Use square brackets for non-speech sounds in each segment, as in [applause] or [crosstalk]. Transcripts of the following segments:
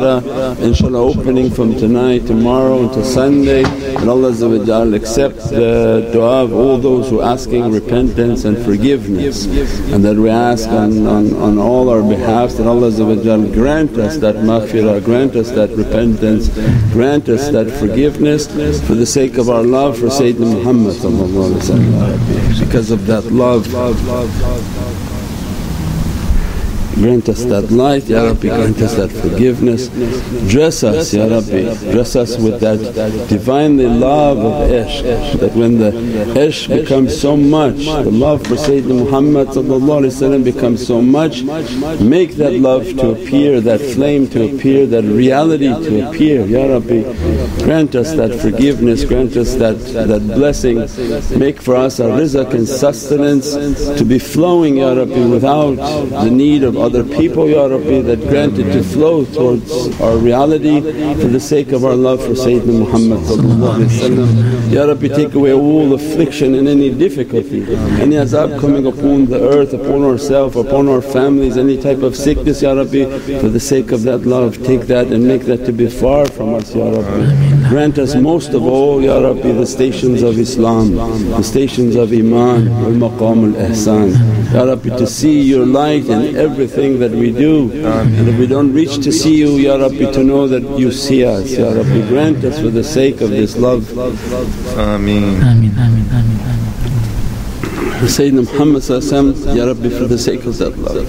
inshaAllah opening from tonight, tomorrow until Sunday. And Allah accept the du'a of all those who are asking repentance and forgiveness. And that we ask on, on, on all our behalf that Allah grant us that maghfirah, grant us that repentance, grant us that forgiveness for the sake of our love for Sayyidina Muhammad because of that love grant us that light, Ya Rabbi, grant us that forgiveness. Dress us, Ya Rabbi, dress us with that Divinely love of ishq, that when the ishq becomes so much, the love for Sayyidina Muhammad becomes so much, make that love to appear, that flame to appear, that reality to appear. Ya Rabbi, grant us that forgiveness, grant us that, that blessing, make for us our rizq and sustenance to be flowing Ya Rabbi without the need of other people Ya Rabbi that granted to flow towards our reality for the sake of our love for Sayyidina Muhammad Ya Rabbi take away all affliction and any difficulty, any azab coming upon the earth, upon ourselves, upon our families, any type of sickness Ya Rabbi for the sake of that love take that and make that to be far from us Ya Rabbi. Grant us most of all Ya Rabbi the stations of Islam, the stations of Iman wal maqam al ihsan. Ya Rabbi to see your light in everything everything that we do and if we don't reach to see you Ya Rabbi to know that you see us Ya Rabbi grant us for the sake of this love. Ameen. Ameen, Ameen, Ameen, Ameen. Sayyidina Muhammad Ya Rabbi for the sake of that love.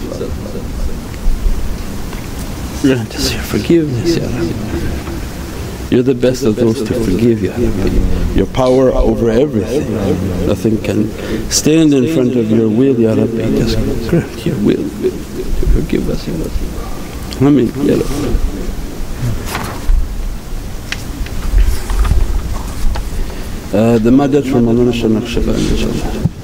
Grant us your forgiveness Ya Rabbi. You're the best of those to forgive Rabbi. Your power over everything, nothing can stand in front of your will Ya Rabbi. Just grant your will to forgive us. Ameen Ya. Uh, the madad from Naqshband inshaAllah.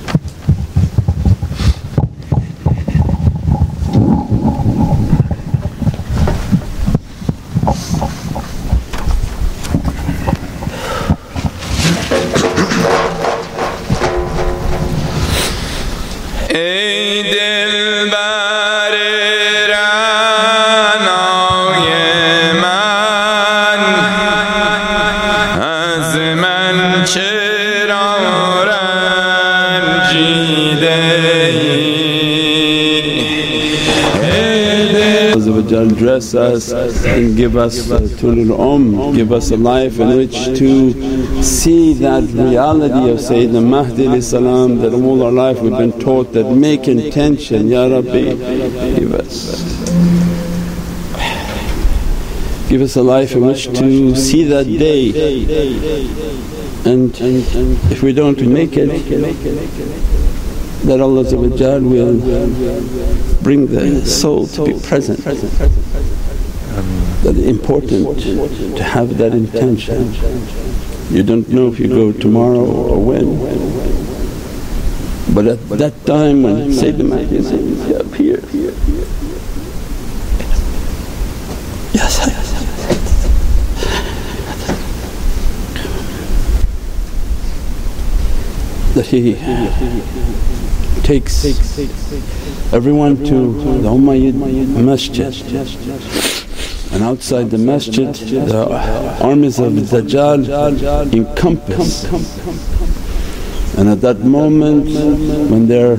Dress us and give us tulul um, give us a life in which to see that reality of Sayyidina Mahdi salam that all our life we've been taught that make intention, Ya Rabbi give us. Give us a life in which to see that day and if we don't make it that Allah will bring the soul to be present. Important to have that intention. You don't know if you go tomorrow or when. But at that time when Sayyidina Mahdi is up here, yes, yes. That he takes everyone to the Umayyad Masjid and outside the masjid the armies of Dajjal encompass and at that moment when they're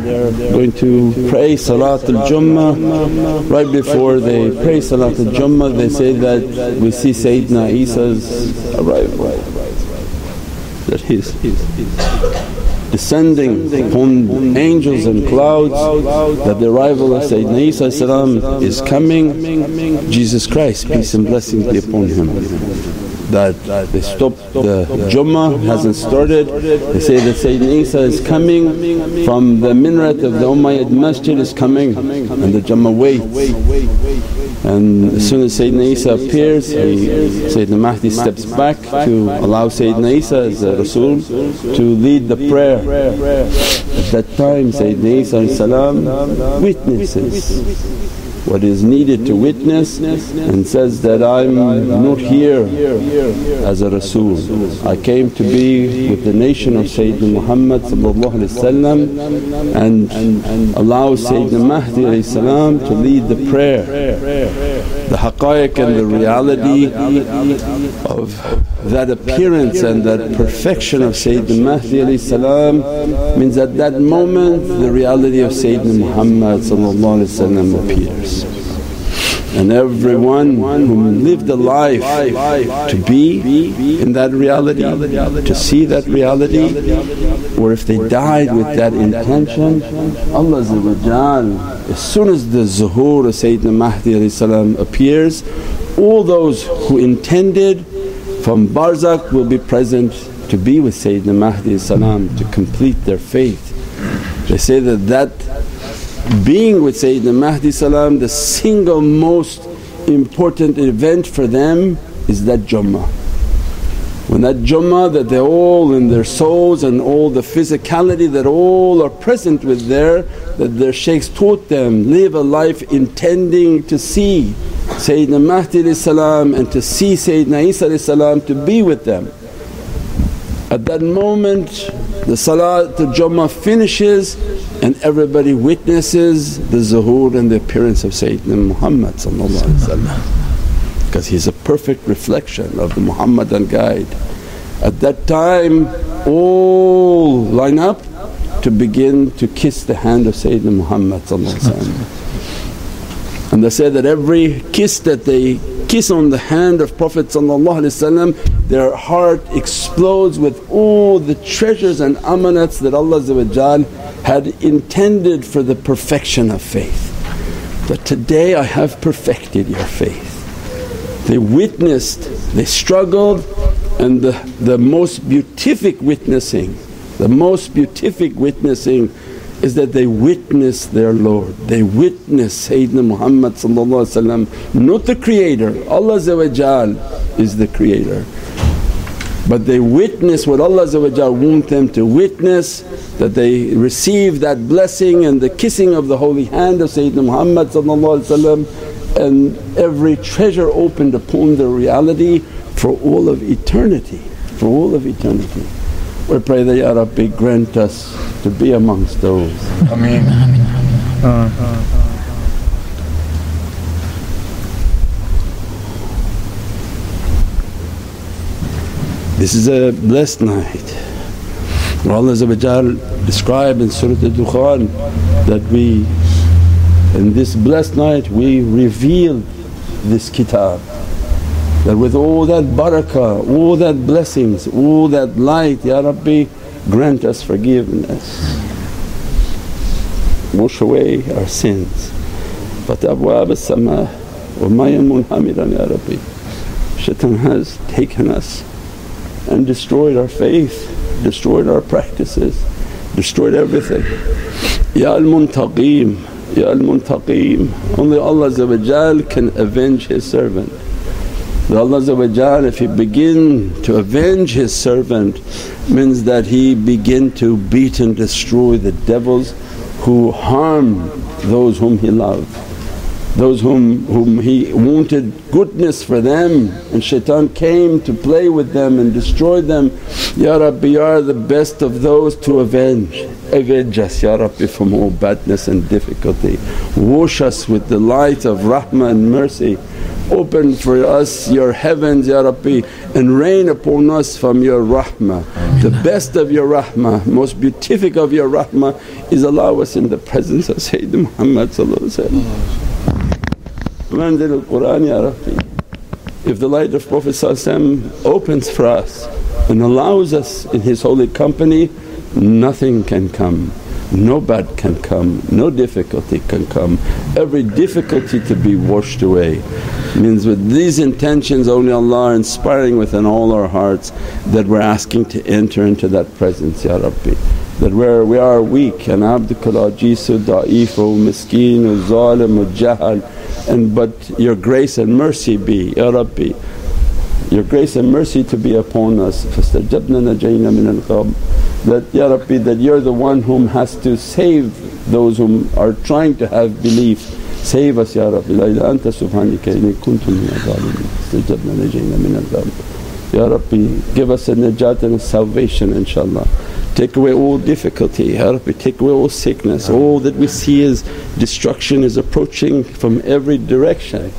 going to pray Salatul Jummah, right before they pray Salatul Jummah they say that we see Sayyidina Isa's arrival. That he's descending upon angels and clouds that the arrival of Sayyidina Isa is coming, Jesus Christ peace and blessings be upon him that they stop the Jummah hasn't started. They say that Sayyidina Isa is coming from the minaret of the Umayyad Masjid is coming and the Jummah waits. And as soon as Sayyidina Isa appears, he, Sayyidina Mahdi steps back to allow Sayyidina Isa as a Rasul to lead the prayer. At that time Sayyidina Isa witnesses what is needed to witness and says that, I'm not here as a Rasul. I came to be with the nation of Sayyidina Muhammad and allow Sayyidina Mahdi to lead the prayer. The haqqaiq and the reality of that appearance and that perfection of Sayyidina Mahdi means at that moment the reality of Sayyidina Muhammad appears. And everyone who lived a life to be in that reality, to see that reality or if they died with that intention, Allah as soon as the zuhur of Sayyidina Mahdi appears, all those who intended from barzakh will be present to be with Sayyidina Mahdi salam to complete their faith. They say that that being with Sayyidina Mahdi salam the single most important event for them is that Jummah. When that Jummah that they all in their souls and all the physicality that all are present with there that their shaykhs taught them, live a life intending to see Sayyidina Mahdi and to see Sayyidina Isa to be with them. At that moment the salat the Jummah finishes and everybody witnesses the zuhur and the appearance of Sayyidina Muhammad because he's a perfect reflection of the Muhammadan guide. At that time all line up to begin to kiss the hand of Sayyidina Muhammad and they say that every kiss that they kiss on the hand of Prophet their heart explodes with all the treasures and amanats that Allah had intended for the perfection of faith. That today I have perfected your faith. They witnessed, they struggled and the, the most beatific witnessing, the most beatific witnessing is that they witness their Lord, they witness Sayyidina Muhammad not the creator, Allah is the creator. But they witness what Allah want them to witness that they receive that blessing and the kissing of the holy hand of Sayyidina Muhammad and every treasure opened upon the reality for all of eternity, for all of eternity. We pray that Ya Rabbi grant us to be amongst those. Ameen. This is a blessed night. Allah described in Surah Al-Dukhan that we in this blessed night we reveal this kitab that with all that barakah, all that blessings, all that light, Ya Rabbi grant us forgiveness. Wash away our sins. But abwab as-sama wa mayamun hamidan Ya Rabbi. Shaitan has taken us and destroyed our faith, destroyed our practices, destroyed everything. Ya al-muntaqim, Ya al-muntaqim. Only Allah can avenge His servant. That Allah if He begin to avenge His servant means that He begin to beat and destroy the devils who harm those whom He loved. Those whom, whom He wanted goodness for them and shaitan came to play with them and destroy them. Ya Rabbi are the best of those to avenge. Avenge us Ya Rabbi from all badness and difficulty. Wash us with the light of rahmah and mercy Open for us your heavens Ya Rabbi and rain upon us from your rahmah. The best of your rahmah, most beatific of your rahmah is allow us in the presence of Sayyidina Muhammad Manzil al-Qur'an Ya Rabbi. If the light of Prophet opens for us and allows us in his holy company, nothing can come no bad can come, no difficulty can come. Every difficulty to be washed away. Means with these intentions only Allah inspiring within all our hearts that we're asking to enter into that presence Ya Rabbi. That where we are weak and abdukal ajisu da'ifu miskeen zalim jahal and but your grace and mercy be Ya Rabbi your grace and mercy to be upon us. فَاسْتَجَبْنَا نَجَيْنَا مِنَ الْغَمِّ that, Ya Rabbi, that you're the one whom has to save those whom are trying to have belief. Save us Ya Rabbi, La ilaha anta subhanaka inni kuntu min istajabna najayna min Ya Rabbi give us a najat and a salvation inshaAllah. Take away all difficulty, Ya Rabbi, take away all sickness, all that we see as destruction is approaching from every direction.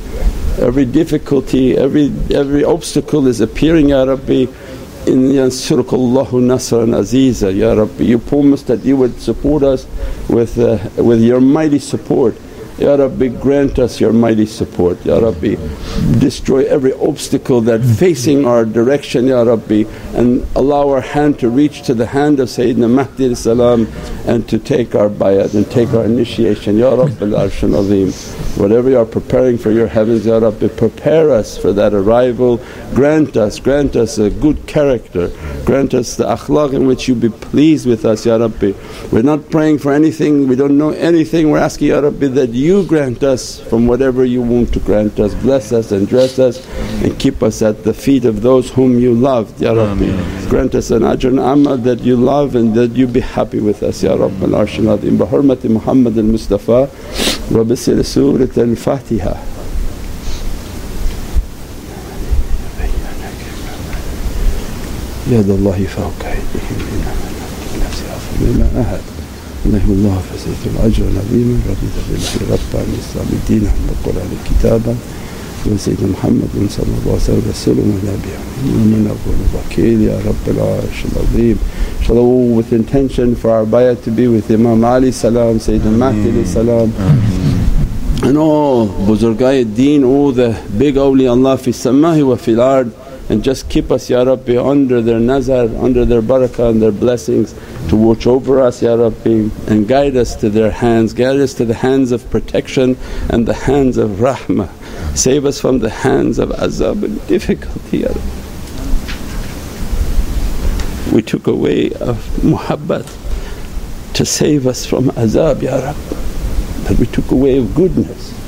Every difficulty, every, every obstacle is appearing Ya Rabbi in yansurukallahu nasran aziza Ya Rabbi. You promised that you would support us with, uh, with your mighty support. Ya Rabbi grant us your mighty support, Ya Rabbi. Destroy every obstacle that facing our direction, Ya Rabbi and allow our hand to reach to the hand of Sayyidina Mahdi and to take our bayat and take our initiation, Ya Rabbil Azim. Whatever you are preparing for your heavens, Ya Rabbi prepare us for that arrival, grant us, grant us a good character, grant us the akhlaq in which you be pleased with us, Ya Rabbi. We're not praying for anything, we don't know anything, we're asking Ya Rabbi that you grant us from whatever you want to grant us. Bless us and dress us and keep us at the feet of those whom you loved, Ya Rabbi. Grant us an ajr and amal that you love and that you be happy with us, Ya Rabbal Arshil Azim. Bi hurmati Muhammad al Mustafa wa bi Surat al Fatiha. يد الله فوق أيديهم الناس بما أهد نحو الله فسيت الأجر العظيم رضيت بالله ربا عن الإسلام دينا بالقرآن كتابا وسيدنا محمد صلى الله عليه وسلم ونبيا ومن أول الوكيل يا رب العرش العظيم. Inshallah with intention for our bayat to be with Imam Ali salam, Sayyidina Mahdi salam. and all Buzurgai deen, all the big awliya fi samahi wa fil ard and just keep us Ya Rabbi under their nazar, under their barakah and their blessings to watch over us Ya Rabbi and guide us to their hands, guide us to the hands of protection and the hands of rahmah. Save us from the hands of azab and difficulty Ya Rabbi. We took away of muhabbat to save us from azab Ya Rabbi, that we took away of goodness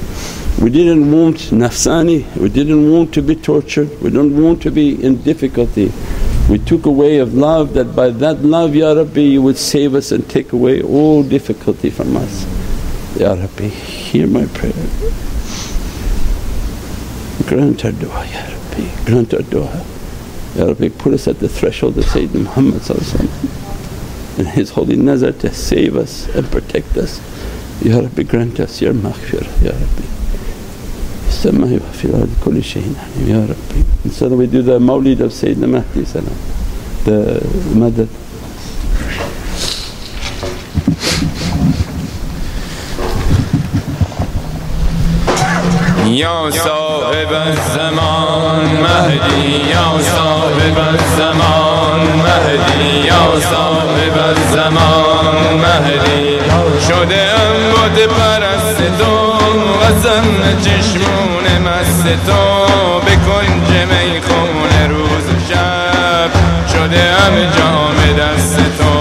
we didn't want nafsani, we didn't want to be tortured, we don't want to be in difficulty. We took away of love that by that love Ya Rabbi you would save us and take away all difficulty from us. Ya Rabbi hear my prayer. Grant our dua Ya Rabbi, grant our dua. Ya Rabbi put us at the threshold of Sayyidina Muhammad and His holy nazar to save us and protect us. Ya Rabbi grant us your maghfirah Ya Rabbi. السماء وفي الأرض كل شيء عليم يا ربي. And so we do the mawlid of Sayyidina Mahdi. یا صاحب الزمان مهدی یا صاحب الزمان مهدی یا صاحب الزمان مهدی شده ام بود پرست تو قسم چشمون مست تو به کنج می‌خونه روز و شب. شده ام جام دست تو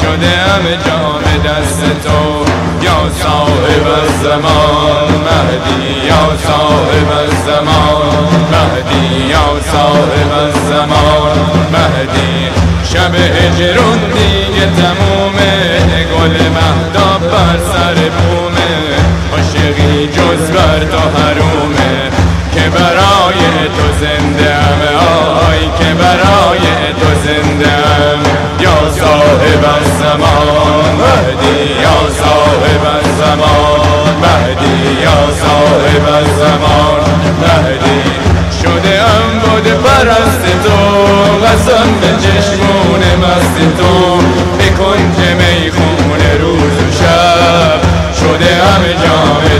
شده ام جام دست تو. یا صاحب الزمان مهدی یا صاحب الزمان مهدی یا صاحب الزمان مهدی. شب هجرون دیگه تمومه گل مهداب بر سر بومه. عاشقی جز بر تو حرومه. که برای تو زنده آی که برای تو زنده یا صاحب الزمان مهدی یا صاحب الزمان مهدی یا صاحب الزمان مهدی شده ام بود پرست تو قسم به چشمون مست تو. کنج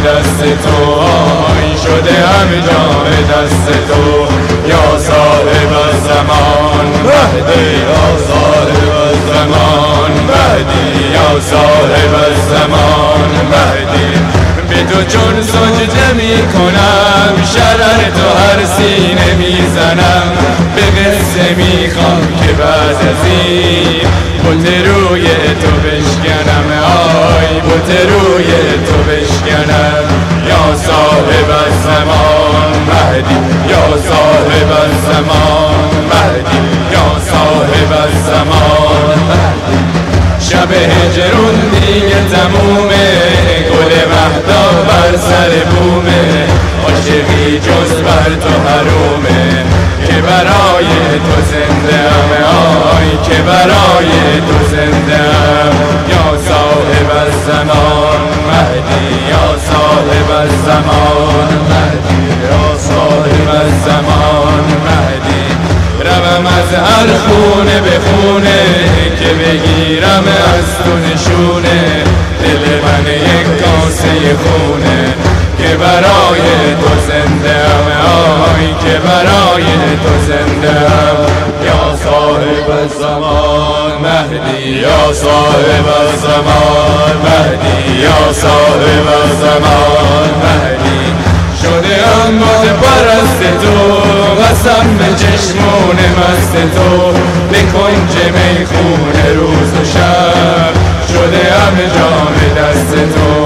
دست تو. آی شده همه جام دست تو. یا صاحب الزمان مهدی یا صاحب الزمان مهدی یا صاحب الزمان مهدی به تو چون سجده می کنم. شرر تو هر سینه می‌زنم. به قصه می‌خوام که بعد از این بوت روی تو بشکنم. آی بوت روی تو بشکنم. یا صاحب الزمان مهدی یا صاحب الزمان مهدی یا صاحب الزمان مهدی. شب هجرون دیگه تمومه. گل وحدا بر سر بومه. عاشقی جز بر تو حرومه. که برای تو زنده ام. آی که برای تو زنده هم یا صاحب الزمان مهدی یا صاحب الزمان. مهدی روم از هر خونه به خونه که بگیرم از تو نشونه. دل من یک کاسه خونه که برای تو زنده آی که برای تو زنده یا صاحب زمان مهدی یا صاحب زمان مهدی یا صاحب زمان مهدی. شده هم باد پرست تو قسم به چشمون مست تو. به کنج می‌خونه روز و شب. شده همه جام دست تو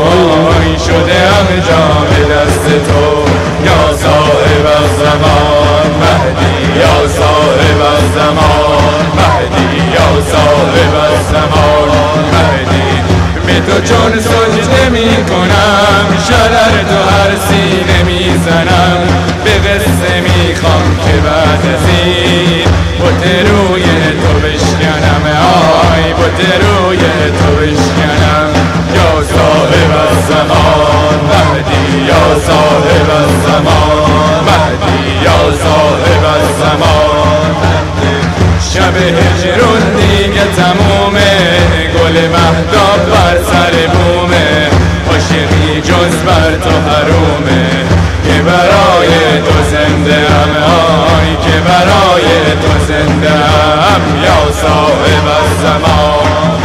آی شده همه جام دست تو. یا صاحب زمان مهدی یا صاحب زمان مهدی. یا صاحب زمان مهدی. به تو چون سجده می کنم. شرر تو هر سینه می زنم. به قصه می خوام که بعد از این روی تو بشکنم. آی بوت روی تو بشکنم. یا صاحب الزمان مهدی یا صاحب الزمان مهدی یا صاحب الزمان شب هجرون دیگه تمومه گل مهداب بر سر بومه عاشقی جز بر تو حرومه. که برای تو زنده هم آی که برای تو زنده هم یا صاحب الزمان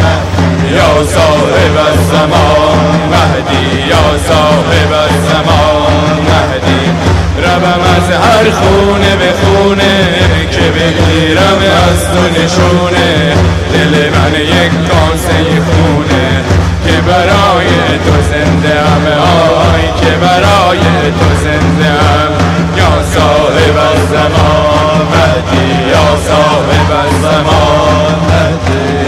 یا صاحب الزمان مهدی یا صاحب الزمان مهدی. ربم از هر خونه به خونه که بگیرم از تو نشونه. دل من یک کاسه خونه که برای تو زنده هم آی که برای تو زنده هم یا صاحب الزمان مهدی یا صاحب الزمان مهدی.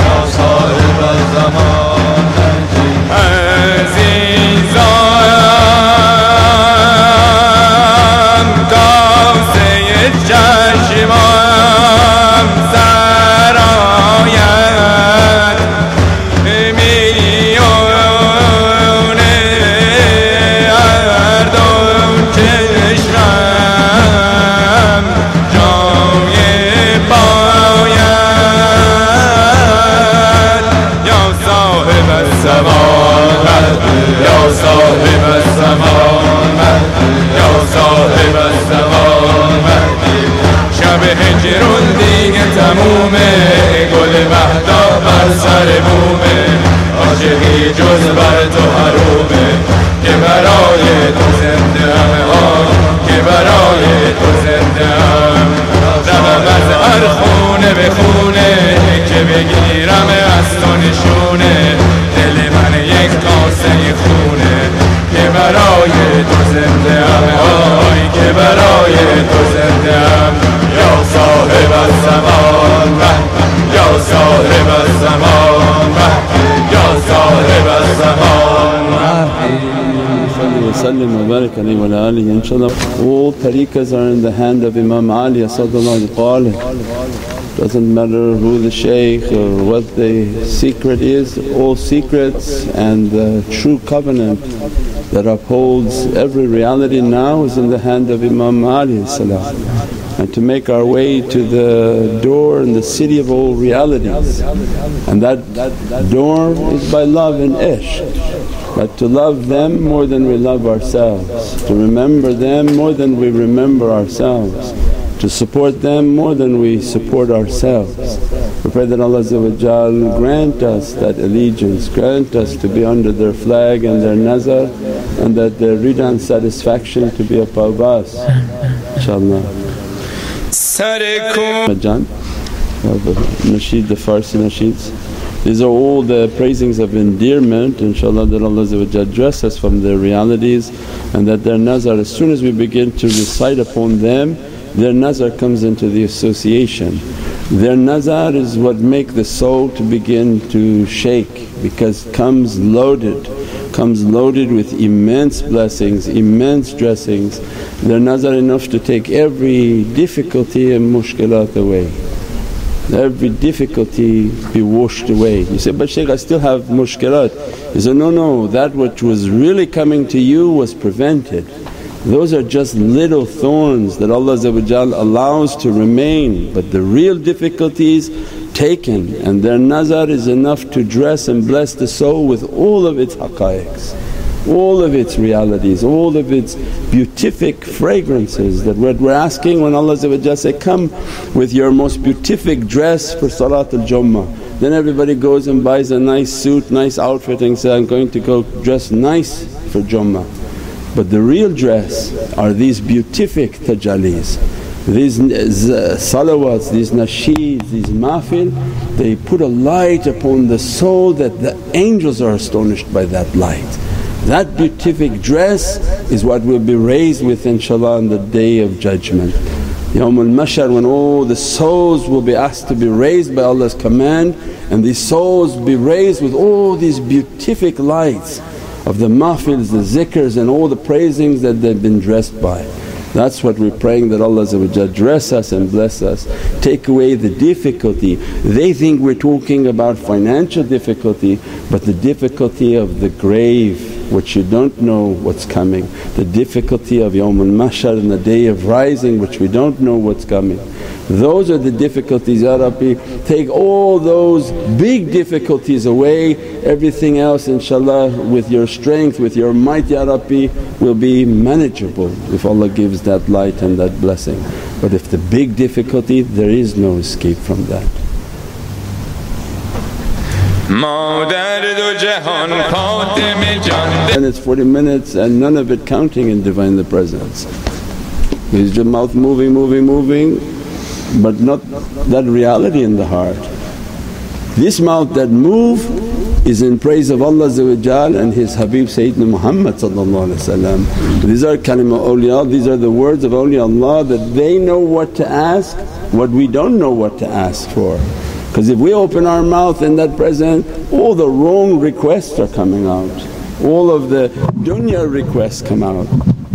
وسلم وبارك عليه وعلى آله inshallah all tariqas are in the hand of Imam Ali Asadullah al doesn't matter who the shaykh or what the secret is all secrets and the true covenant that upholds every reality now is in the hand of Imam Ali salam and to make our way to the door in the city of all realities and that door is by love and ishq but to love them more than we love ourselves, to remember them more than we remember ourselves, to support them more than we support ourselves. We pray that Allah grant us that allegiance, grant us to be under their flag and their nazar and that their rida and satisfaction to be above us inshaAllah. Nasheed, the Farsi nasheeds. These are all the praisings of endearment inshaAllah that Allah dress us from their realities and that their nazar as soon as we begin to recite upon them their nazar comes into the association. Their nazar is what make the soul to begin to shake because comes loaded comes loaded with immense blessings, immense dressings. Their nazar enough to take every difficulty and mushkilat away. Every difficulty be washed away. You say, but Shaykh I still have mushkilat. He said, no, no, that which was really coming to you was prevented. Those are just little thorns that Allah allows to remain but the real difficulties taken and their nazar is enough to dress and bless the soul with all of its haqqaiqs all of its realities, all of its beatific fragrances that what we're asking when Allah say, come with your most beatific dress for Salatul Jummah. Then everybody goes and buys a nice suit, nice outfit and say, I'm going to go dress nice for Jummah. But the real dress are these beatific tajallis. These uh, salawats, these nasheeds, these mahfil, they put a light upon the soul that the angels are astonished by that light. That beatific dress is what will be raised with inshaAllah on the Day of Judgment. Yawmul Mahshar when all the souls will be asked to be raised by Allah's command and these souls be raised with all these beatific lights of the mahfils, the zikrs and all the praisings that they've been dressed by. That's what we're praying that Allah dress us and bless us, take away the difficulty. They think we're talking about financial difficulty but the difficulty of the grave which you don't know what's coming, the difficulty of Yawmul Mahshar and the day of rising which we don't know what's coming. Those are the difficulties, Ya Rabbi. Take all those big difficulties away, everything else inshaAllah with your strength, with your might Ya Rabbi will be manageable if Allah gives that light and that blessing. But if the big difficulty, there is no escape from that. And it's 40 minutes and none of it counting in Divine the Presence. Is your mouth moving, moving, moving but not that reality in the heart. This mouth that move is in praise of Allah and His Habib Sayyidina Muhammad These are kalima awliya, these are the words of awliyaullah that they know what to ask, what we don't know what to ask for. Because if we open our mouth in that present, all the wrong requests are coming out, all of the dunya requests come out.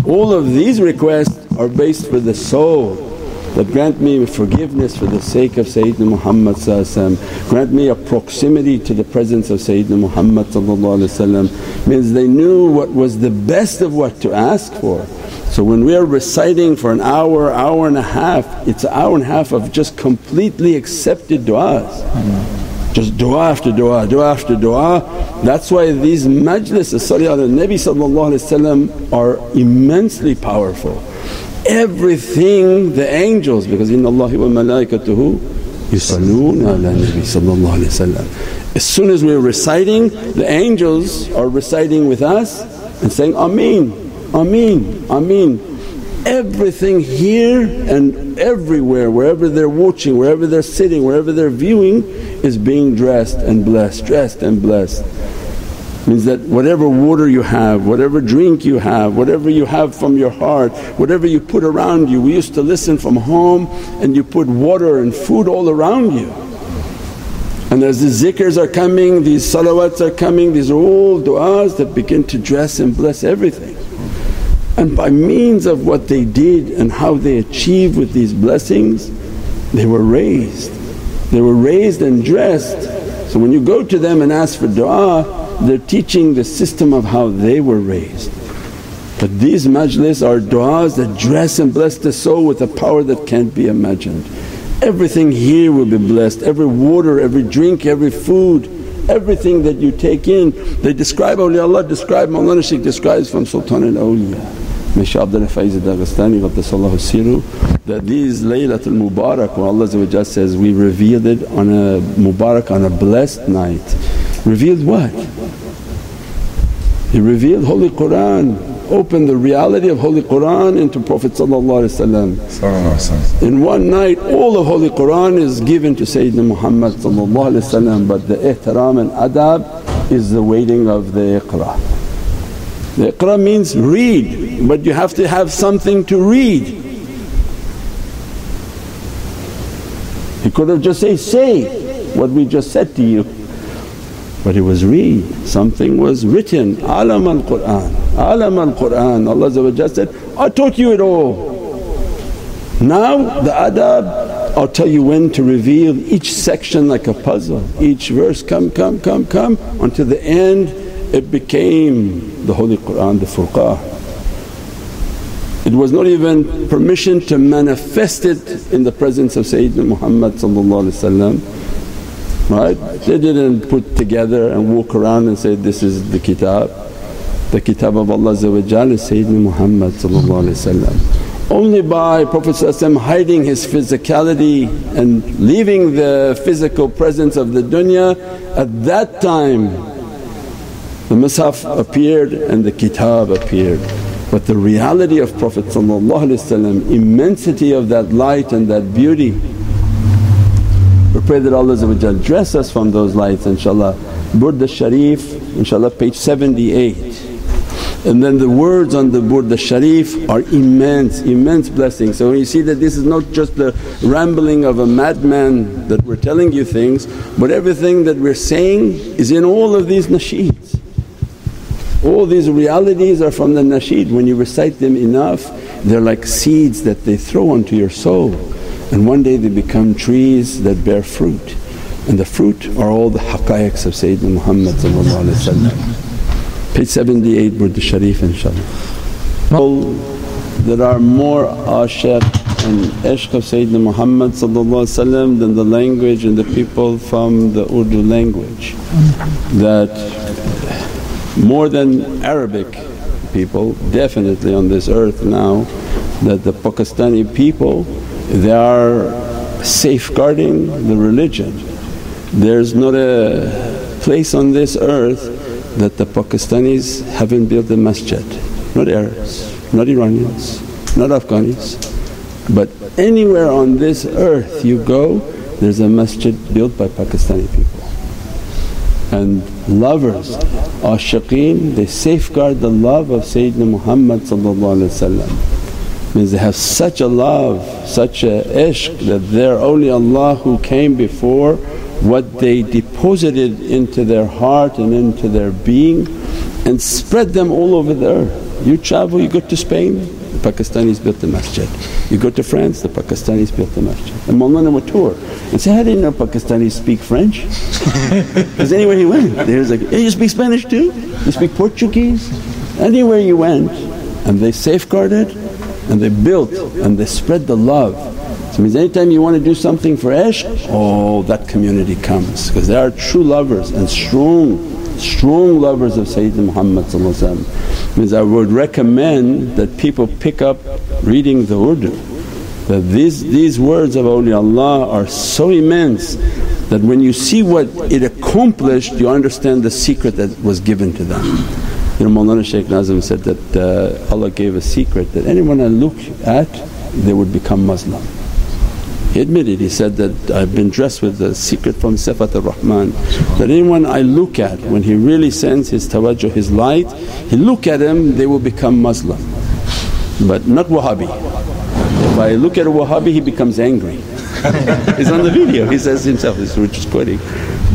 All of these requests are based for the soul that grant me forgiveness for the sake of Sayyidina Muhammad grant me a proximity to the presence of Sayyidina Muhammad means they knew what was the best of what to ask for. So when we are reciting for an hour, hour and a half, it's an hour and a half of just completely accepted du'as. Just du'a after du'a, du'a after du'a. That's why these majlis, as-sali ala Nabi are immensely powerful everything the angels because inna Allahi wa malaikatuhu yusalloona ala nabi As soon as we're reciting the angels are reciting with us and saying, Ameen, Ameen, Ameen. Everything here and everywhere, wherever they're watching, wherever they're sitting, wherever they're viewing is being dressed and blessed, dressed and blessed. Means that whatever water you have, whatever drink you have, whatever you have from your heart, whatever you put around you. We used to listen from home and you put water and food all around you. And as the zikrs are coming, these salawats are coming, these are all du'as that begin to dress and bless everything. And by means of what they did and how they achieved with these blessings, they were raised. They were raised and dressed. So when you go to them and ask for du'a, they're teaching the system of how they were raised. But these majlis are du'as that dress and bless the soul with a power that can't be imagined. Everything here will be blessed, every water, every drink, every food, everything that you take in. They describe awliyaullah, describe Mawlana Shaykh describes from Sultan al-Awliya. May Shaykh Abdullah Faiz Qaddasallahu Siru that these Laylatul Mubarak when Allah says, we revealed it on a Mubarak on a blessed night. Revealed what? He revealed Holy Qur'an, opened the reality of Holy Qur'an into Prophet In one night all of Holy Qur'an is given to Sayyidina Muhammad but the ihtiram and adab is the waiting of the iqra. The iqra means read but you have to have something to read. He could have just say, say what we just said to you but it was read, something was written. Alam al Qur'an, Alam al Qur'an. Allah said, I taught you it all. Now the adab, I'll tell you when to reveal each section like a puzzle, each verse come, come, come, come until the end it became the Holy Qur'an, the Furqan. It was not even permission to manifest it in the presence of Sayyidina Muhammad right? They didn't put together and walk around and say, this is the kitab. The kitab of Allah is Sayyidina Muhammad only by Prophet hiding his physicality and leaving the physical presence of the dunya at that time the Mus'haf appeared and the kitab appeared. But the reality of Prophet immensity of that light and that beauty we pray that Allah dress us from those lights inshaAllah. Burda Sharif inshaAllah page 78. And then the words on the Burda Sharif are immense, immense blessings. So when you see that this is not just the rambling of a madman that we're telling you things, but everything that we're saying is in all of these nasheeds. All these realities are from the nasheed. When you recite them enough, they're like seeds that they throw onto your soul and one day they become trees that bear fruit. And the fruit are all the haqqaiqs of Sayyidina Muhammad Page 78 Burda Sharif inshaAllah. There are more ashiq and ishq of Sayyidina Muhammad than the language and the people from the Urdu language. That more than Arabic people definitely on this earth now that the Pakistani people they are safeguarding the religion. There's not a place on this earth that the Pakistanis haven't built a masjid, not Arabs, not Iranians, not Afghanis. But anywhere on this earth you go there's a masjid built by Pakistani people. And lovers, ashiqeen, they safeguard the love of Sayyidina Muhammad means they have such a love, such a ishq that they're only Allah who came before what they deposited into their heart and into their being and spread them all over the earth. You travel, you go to Spain, the Pakistanis built the masjid. You go to France, the Pakistanis built the masjid. And Mawlana would tour and say, how did you know Pakistanis speak French? [laughs] Because anywhere he went they was like, hey you speak Spanish too? You speak Portuguese? Anywhere you went and they safeguarded and they built and they spread the love. So means anytime you want to do something for ishq, oh that community comes because they are true lovers and strong, strong lovers of Sayyidina Muhammad means I would recommend that people pick up reading the Urdu that these, these words of awliyaullah are so immense that when you see what it accomplished you understand the secret that was given to them. You know Mawlana Shaykh Nazim said that uh, Allah gave a secret that anyone I look at they would become Muslim. He admitted, he said that, I've been dressed with the secret from Sifat ar-Rahman that anyone I look at when he really sends his tawajjuh, his light, he look at him they will become Muslim but not Wahhabi. If I look at a Wahhabi he becomes angry. [laughs] it's on the video, he says himself, which is quoting.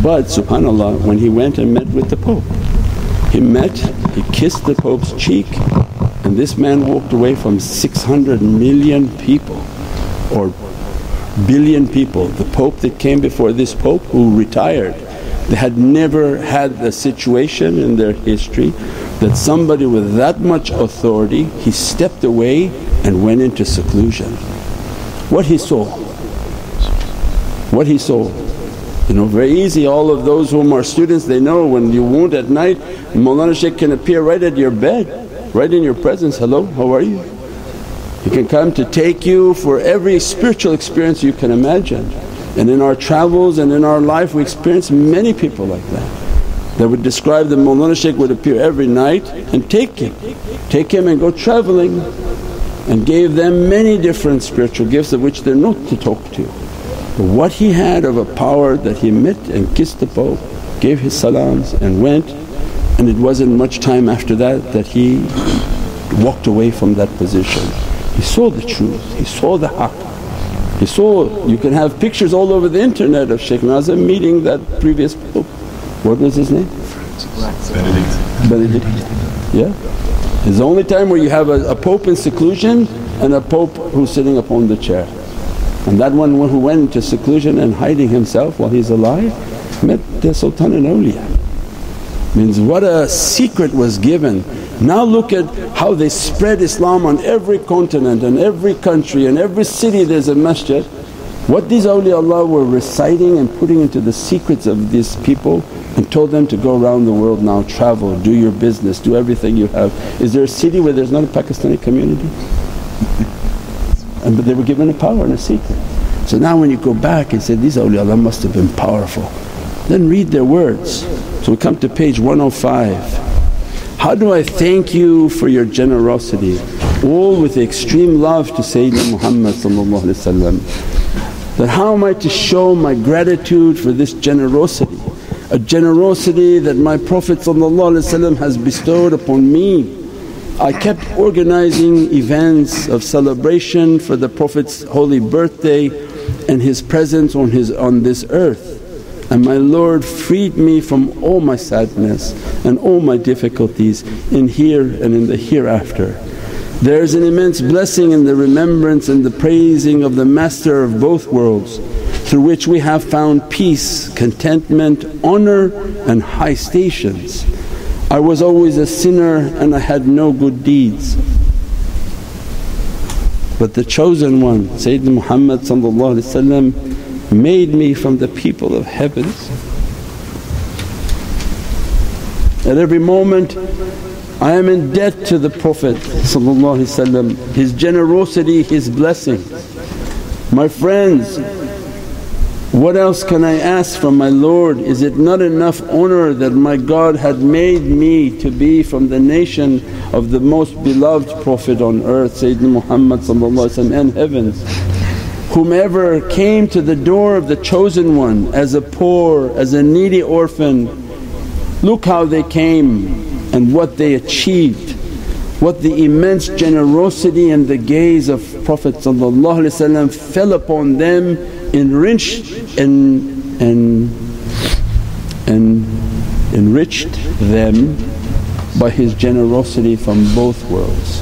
But subhanAllah when he went and met with the Pope he met, he kissed the Pope's cheek and this man walked away from 600 million people or billion people. The Pope that came before this Pope who retired, they had never had a situation in their history that somebody with that much authority he stepped away and went into seclusion. What he saw, what he saw you know very easy all of those whom are students they know when you wound at night Mawlana Shaykh can appear right at your bed, right in your presence, hello how are you? He can come to take you for every spiritual experience you can imagine. And in our travels and in our life we experience many people like that. That would describe that Mawlana Shaykh would appear every night and take him, take him and go travelling and gave them many different spiritual gifts of which they're not to talk to. But what he had of a power that he met and kissed the Pope, gave his salams and went and it wasn't much time after that that he walked away from that position. He saw the truth, he saw the haqq. He saw, you can have pictures all over the internet of Shaykh Nazim meeting that previous Pope What was his name? Benedict. Benedict. Yeah. It's the only time where you have a, a pope in seclusion and a pope who's sitting upon the chair. And that one who went into seclusion and hiding himself while he's alive met the Sultan al-Awliya. Means what a secret was given. Now look at how they spread Islam on every continent and every country and every city there's a masjid. What these awliyaullah were reciting and putting into the secrets of these people and told them to go around the world now, travel, do your business, do everything you have. Is there a city where there's not a Pakistani community? And but they were given a power and a secret. So now when you go back and say, these awliyaullah must have been powerful, then read their words. So we come to page 105. How do I thank you for your generosity? All with extreme love to Sayyidina Muhammad that how am I to show my gratitude for this generosity? A generosity that my Prophet has bestowed upon me. I kept organising events of celebration for the Prophet's holy birthday and his presence on, his, on this earth. And my Lord freed me from all my sadness and all my difficulties in here and in the hereafter. There is an immense blessing in the remembrance and the praising of the Master of both worlds through which we have found peace, contentment, honour and high stations. I was always a sinner and I had no good deeds. But the chosen one Sayyidina Muhammad made me from the people of heavens. At every moment I am in debt to the Prophet his generosity, his blessings. My friends, what else can I ask from my Lord? Is it not enough honour that my God had made me to be from the nation of the most beloved Prophet on earth Sayyidina Muhammad and heavens? Whomever came to the door of the Chosen One as a poor, as a needy orphan, look how they came and what they achieved, what the immense generosity and the gaze of Prophet fell upon them, enriched and, and, and enriched them by His generosity from both worlds.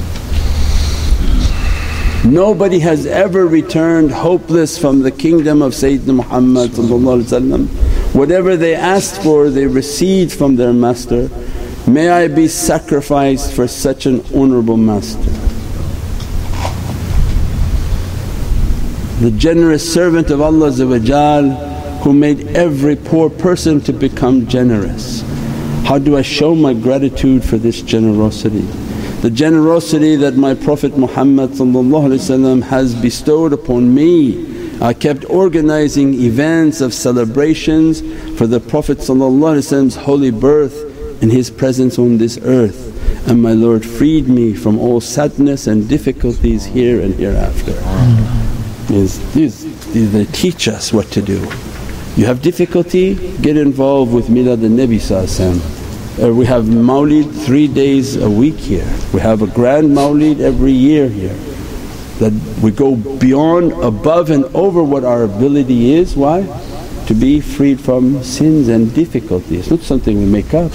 Nobody has ever returned hopeless from the kingdom of Sayyidina Muhammad Whatever they asked for they received from their master May I be sacrificed for such an honourable master. The generous servant of Allah who made every poor person to become generous. How do I show my gratitude for this generosity? The generosity that my Prophet Muhammad has bestowed upon me. I kept organising events of celebrations for the Prophet's holy birth and His presence on this earth and my Lord freed me from all sadness and difficulties here and hereafter. Is these, these they teach us what to do. You have difficulty, get involved with Milad al-Nabi uh, we have mawlid three days a week here. We have a grand mawlid every year here that we go beyond above and over what our ability is. Why? To be freed from sins and difficulties, it's not something we make up.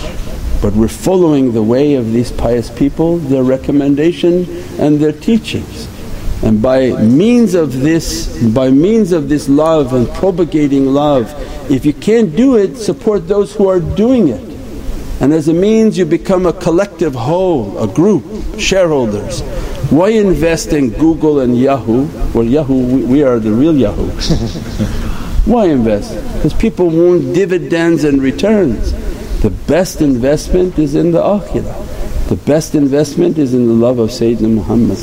But we're following the way of these pious people, their recommendation and their teachings. And by means of this, by means of this love and propagating love, if you can't do it, support those who are doing it. And as a means you become a collective whole, a group, shareholders. Why invest in Google and Yahoo? Well Yahoo, we are the real Yahoo. [laughs] Why invest? Because people want dividends and returns. The best investment is in the akhirah. The best investment is in the love of Sayyidina Muhammad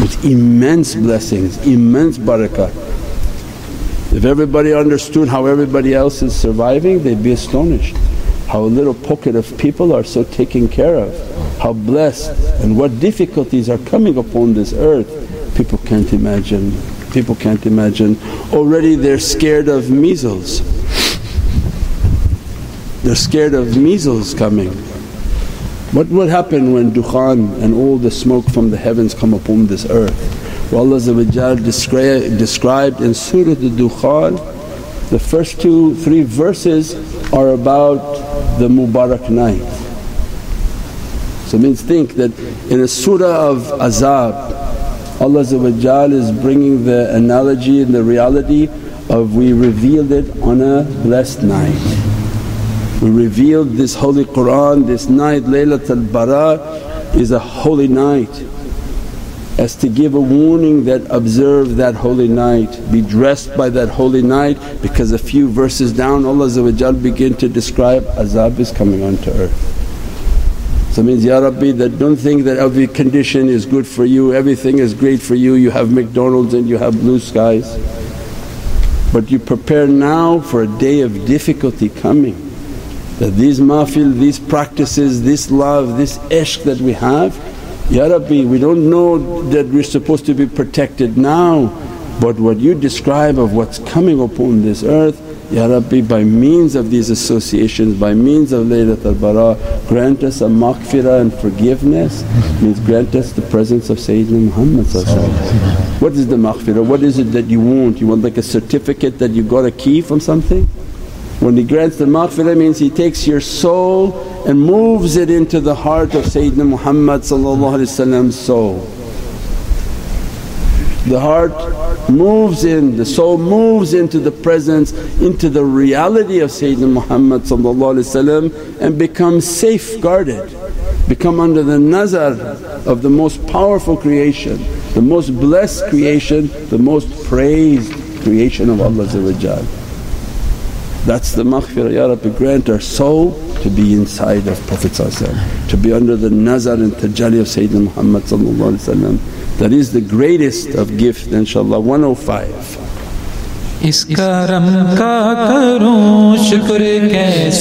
with immense blessings, immense barakah. If everybody understood how everybody else is surviving they'd be astonished how a little pocket of people are so taken care of, how blessed and what difficulties are coming upon this earth people can't imagine, people can't imagine. Already they're scared of measles they're scared of measles coming. What will happen when dukhan and all the smoke from the heavens come upon this earth? Well Allah described in Surah Al-Dukhan The first two, three verses are about the Mubarak night. So it means think that in a surah of azab Allah is bringing the analogy and the reality of we revealed it on a blessed night. We revealed this holy Qur'an, this night Laylatul Bara is a holy night as to give a warning that observe that holy night, be dressed by that holy night because a few verses down Allah begin to describe azab is coming onto earth. So it means, Ya Rabbi that don't think that every condition is good for you, everything is great for you, you have McDonald's and you have blue skies. But you prepare now for a day of difficulty coming that these mahfil, these practices, this love, this ishq that we have, Ya Rabbi we don't know that we're supposed to be protected now but what you describe of what's coming upon this earth Ya Rabbi by means of these associations, by means of Laylatul Bara grant us a maghfirah and forgiveness means grant us the presence of Sayyidina Muhammad What is the maghfirah? What is it that you want? You want like a certificate that you got a key from something? When He grants the maghfirah means He takes your soul and moves it into the heart of Sayyidina Muhammad soul. The heart moves in, the soul moves into the presence, into the reality of Sayyidina Muhammad and becomes safeguarded, become under the nazar of the most powerful creation, the most blessed creation, the most praised creation of Allah That's the maghfirah, Ya Rabbi grant our soul to be inside of Prophet to be under the nazar and tajalli of Sayyidina Muhammad that is the greatest of gift inshaAllah 105 इस करम का करूं शुक्र कैसे